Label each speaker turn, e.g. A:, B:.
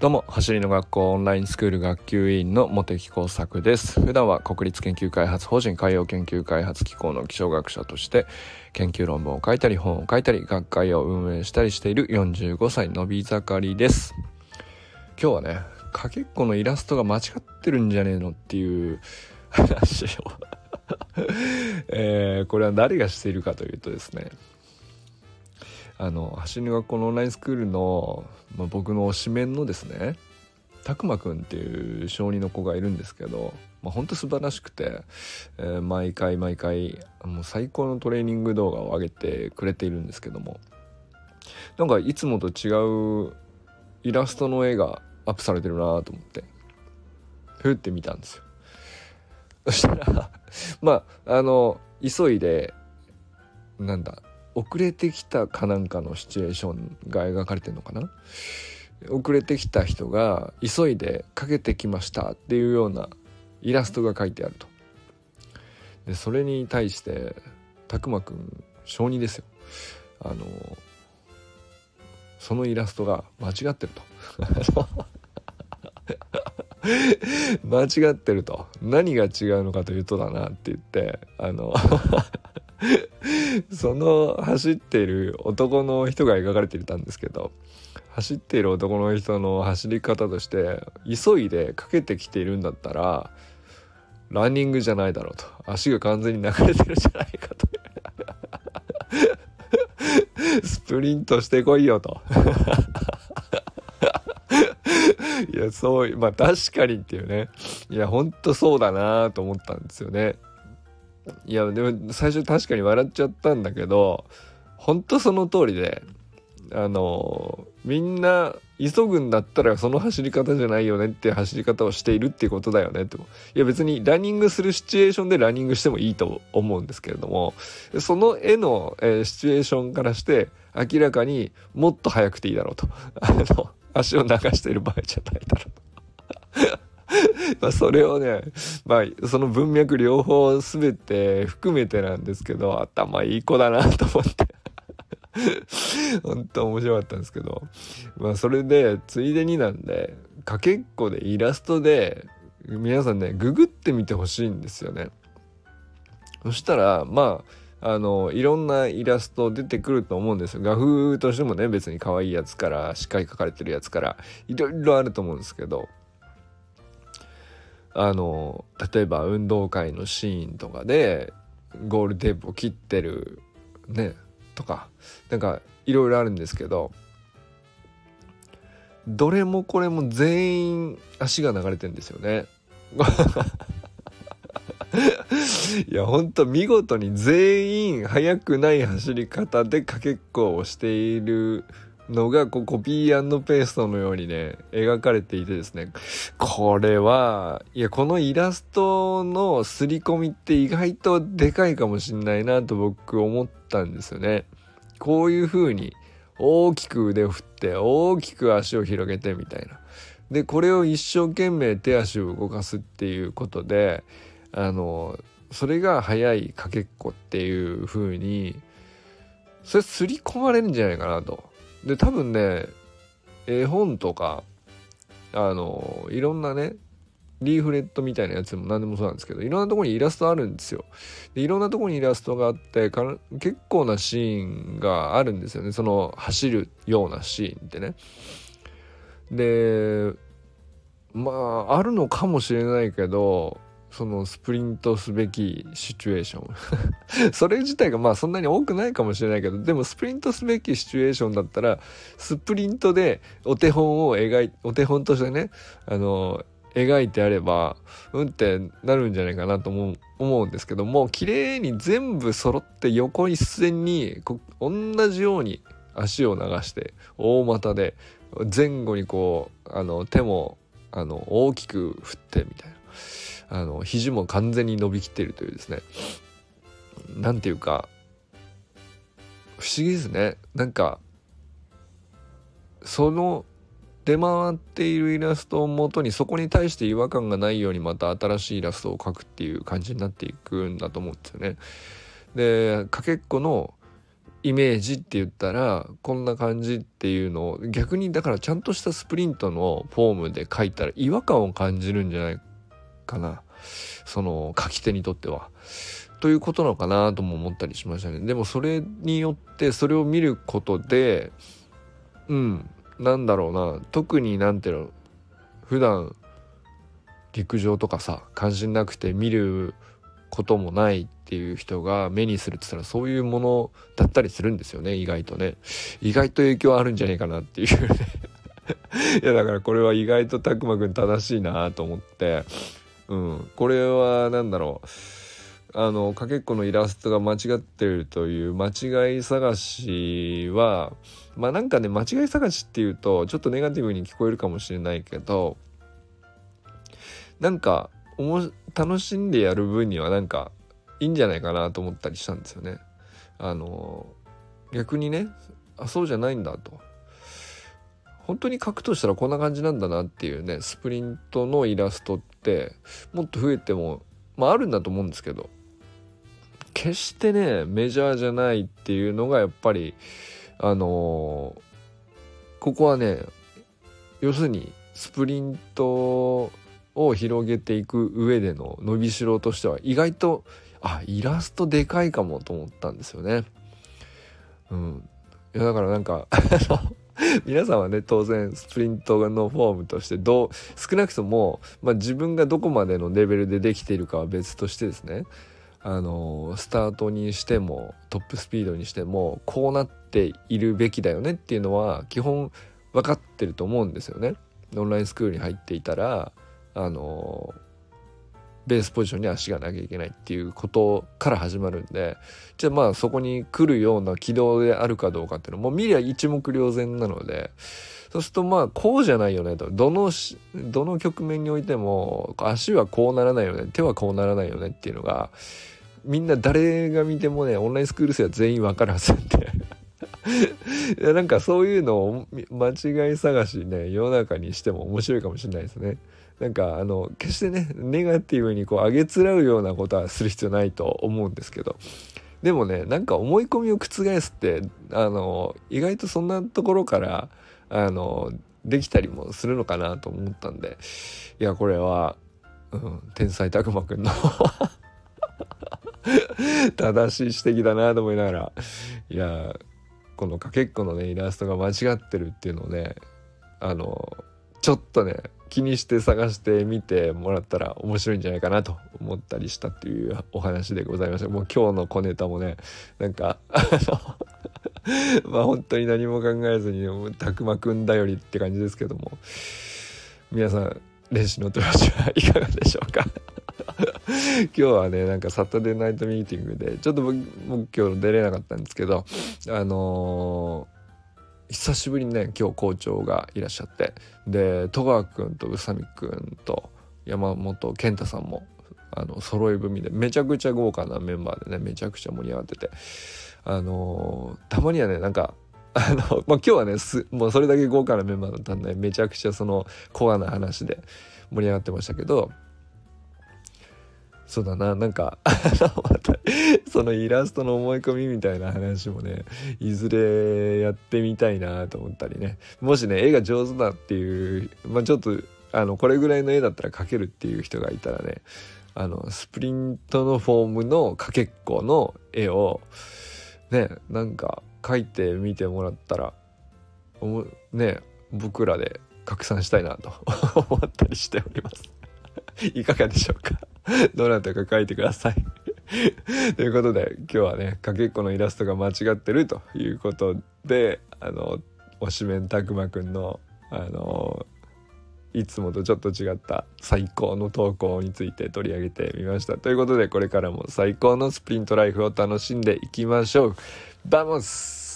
A: どうも走りの学校オンラインスクール学級委員の茂木耕作です。普段は国立研究開発法人海洋研究開発機構の気象学者として研究論文を書いたり本を書いたり学会を運営したりしている45歳のび盛りです。今日はねかけっこのイラストが間違ってるんじゃねえのっていう話を。えー、これは誰がしているかというとですねあの走りの学校のオンラインスクールの、まあ、僕の推しメンのですねたくまくんっていう小児の子がいるんですけど、まあ、ほんと素晴らしくて、えー、毎回毎回もう最高のトレーニング動画を上げてくれているんですけどもなんかいつもと違うイラストの絵がアップされてるなと思ってふって見たんですよ。そしたら まああの急いでなんだ遅れてきたかなんかのシチュエーションが描かれてるのかな？遅れてきた人が急いでかけてきましたっていうようなイラストが書いてあると。でそれに対してたくまくん小児ですよ。あのそのイラストが間違ってると。間違ってると。何が違うのかというとだなって言ってあの その走っている男の人が描かれていたんですけど走っている男の人の走り方として急いでかけてきているんだったらランニングじゃないだろうと。足が完全に流れてるじゃないかと。スプリントしてこいよと。いやそうまあ確かにっていうね。いやほんとそうだなと思ったんですよね。いやでも最初確かに笑っちゃったんだけど本当その通りであのみんな急ぐんだったらその走り方じゃないよねって走り方をしているっていうことだよねといや別にランニングするシチュエーションでランニングしてもいいと思うんですけれどもその絵の、えー、シチュエーションからして明らかにもっと速くていいだろうと。あの足を流している場合じゃないだろうと。まそれをね、まあその文脈両方全て含めてなんですけど、頭いい子だなと思って 本当面白かったんですけど、まあそれで、ついでになんで、かけっこでイラストで、皆さんね、ググってみてほしいんですよね。そしたら、まあ、あの、いろんなイラスト出てくると思うんですよ。画風としてもね、別に可愛いやつから、しっかり描かれてるやつから、いろいろあると思うんですけど、あの例えば運動会のシーンとかでゴールテープを切ってるねとかなんかいろいろあるんですけどどれもこれも全員足が流れてんですよね。いやほんと見事に全員速くない走り方でかけっこをしているのがこうコピーペーストのようにね描かれていてですねこれはいやこのイラストの刷り込みって意外とでかいかもしんないなと僕思ったんですよね。こういう風に大きく腕を振って大きく足を広げてみたいな。でこれを一生懸命手足を動かすっていうことであのそれが速いかけっこっていう風にそれ刷り込まれるんじゃないかなと。で多分ね絵本とかあのいろんなねリーフレットみたいなやつでも何でもそうなんですけどいろんなとこにイラストあるんですよ。でいろんなとこにイラストがあって結構なシーンがあるんですよね。その走るようなシーンってね。でまああるのかもしれないけどそのスプリントすべきシチュエーション。それ自体がまあそんなに多くないかもしれないけどでもスプリントすべきシチュエーションだったらスプリントでお手本を描いお手本としてねあの描いてあればうんってなるんじゃないかなと思う思うんですけども綺麗に全部揃って横一線にこ同じように足を流して大股で前後にこうあの手もあの大きく振ってみたいな。あの肘も完全に伸びきってるというですね何ていうか不思議ですねなんかその出回っているイラストをもとにそこに対して違和感がないようにまた新しいイラストを描くっていう感じになっていくんだと思うんですよね。でかけっこのイメージって言ったらこんな感じっていうのを逆にだからちゃんとしたスプリントのフォームで書いたら違和感を感じるんじゃないかな。その書き手にとっては。ということなのかなとも思ったりしましたね。でもそれによってそれを見ることでうんなんだろうな。特になんていうの普段陸上とかさ関心なくて見ることもないっていう人が目にするって言ったらそういうものだったりするんですよね。意外とね。意外と影響あるんじゃねえかなっていうね。いやだからこれは意外と拓磨くん正しいなと思って。うん。これは何だろう。あのかけっこのイラストが間違ってるという間違い探しはまあなんかね間違い探しっていうとちょっとネガティブに聞こえるかもしれないけどなんかおも楽しんでやる分にはなんかいいんじゃないかなと思ったりしたんですよね。あの逆にねあそうじゃないんだと。本当に書くとしたらこんな感じなんだなっていうねスプリントのイラストってもっと増えてもまああるんだと思うんですけど決してねメジャーじゃないっていうのがやっぱりあのここはね要するにスプリントを広げていく上での伸びしろとしては意外とあイラストでかいかもと思ったんですよね。うん、いやだからなんか 皆さんはね当然スプリントのフォームとしてどう少なくとも、まあ、自分がどこまでのレベルでできているかは別としてですねあのスタートにしてもトップスピードにしてもこうなっているべきだよねっていうのは基本分かってると思うんですよね。オンラインスクールに入っていたらあのベースポジションに足がなきゃいけないっていうことから始まるんでじゃあまあそこに来るような軌道であるかどうかっていうのも見りゃ一目瞭然なのでそうするとまあこうじゃないよねと。どのどの局面においても足はこうならないよね。手はこうならないよねっていうのがみんな誰が見てもねオンラインスクール生は全員わかるはずなんで。いやなんかそういうのを間違い探しね世の中にしても面白いかもしれないですね。なんかあの決してねネガティブにこう上げつらうようなことはする必要ないと思うんですけど。でもねなんか思い込みを覆すってあの意外とそんなところからあのできたりもするのかなと思ったんで。いやこれは、うん、天才たくまくんの 正しい指摘だなと思いながら。いやこのかけっこのねイラストが間違ってるっていうのをねあのちょっとね気にして探してみてもらったら面白いんじゃないかなと思ったりしたっていうお話でございました。もう今日の小ネタもねなんかあの まあ本当に何も考えずにたくまくんだよりって感じですけども。皆さん練習の手はいかがでしょうか？今日はねなんかサタデーナイトミーティングでちょっと僕今日出れなかったんですけどあのー久しぶりにね今日校長がいらっしゃって。で戸川君と宇佐美君と山本健太さんもあの揃い踏みでめちゃくちゃ豪華なメンバーでねめちゃくちゃ盛り上がってて。あのー、たまにはねなんかあの、まあ、今日はねもうそれだけ豪華なメンバーだったんでめちゃくちゃそのコアな話で盛り上がってましたけどそうだななんか そのイラストの思い込みみたいな話もねいずれやってみたいなと思ったりね。もしね絵が上手だっていうまあちょっとあのこれぐらいの絵だったら描けるっていう人がいたらねあのスプリントのフォームのかけっこの絵をねなんか描いてみてもらったらね僕らで拡散したいなと 思ったりしております。いかがでしょうか？どなたか書いてください。ということで今日はねかけっこのイラストが間違ってるということであの推しメンたくまくんのあのいつもとちょっと違った最高の投稿について取り上げてみました。ということでこれからも最高のスプリントライフを楽しんでいきましょう。バモス。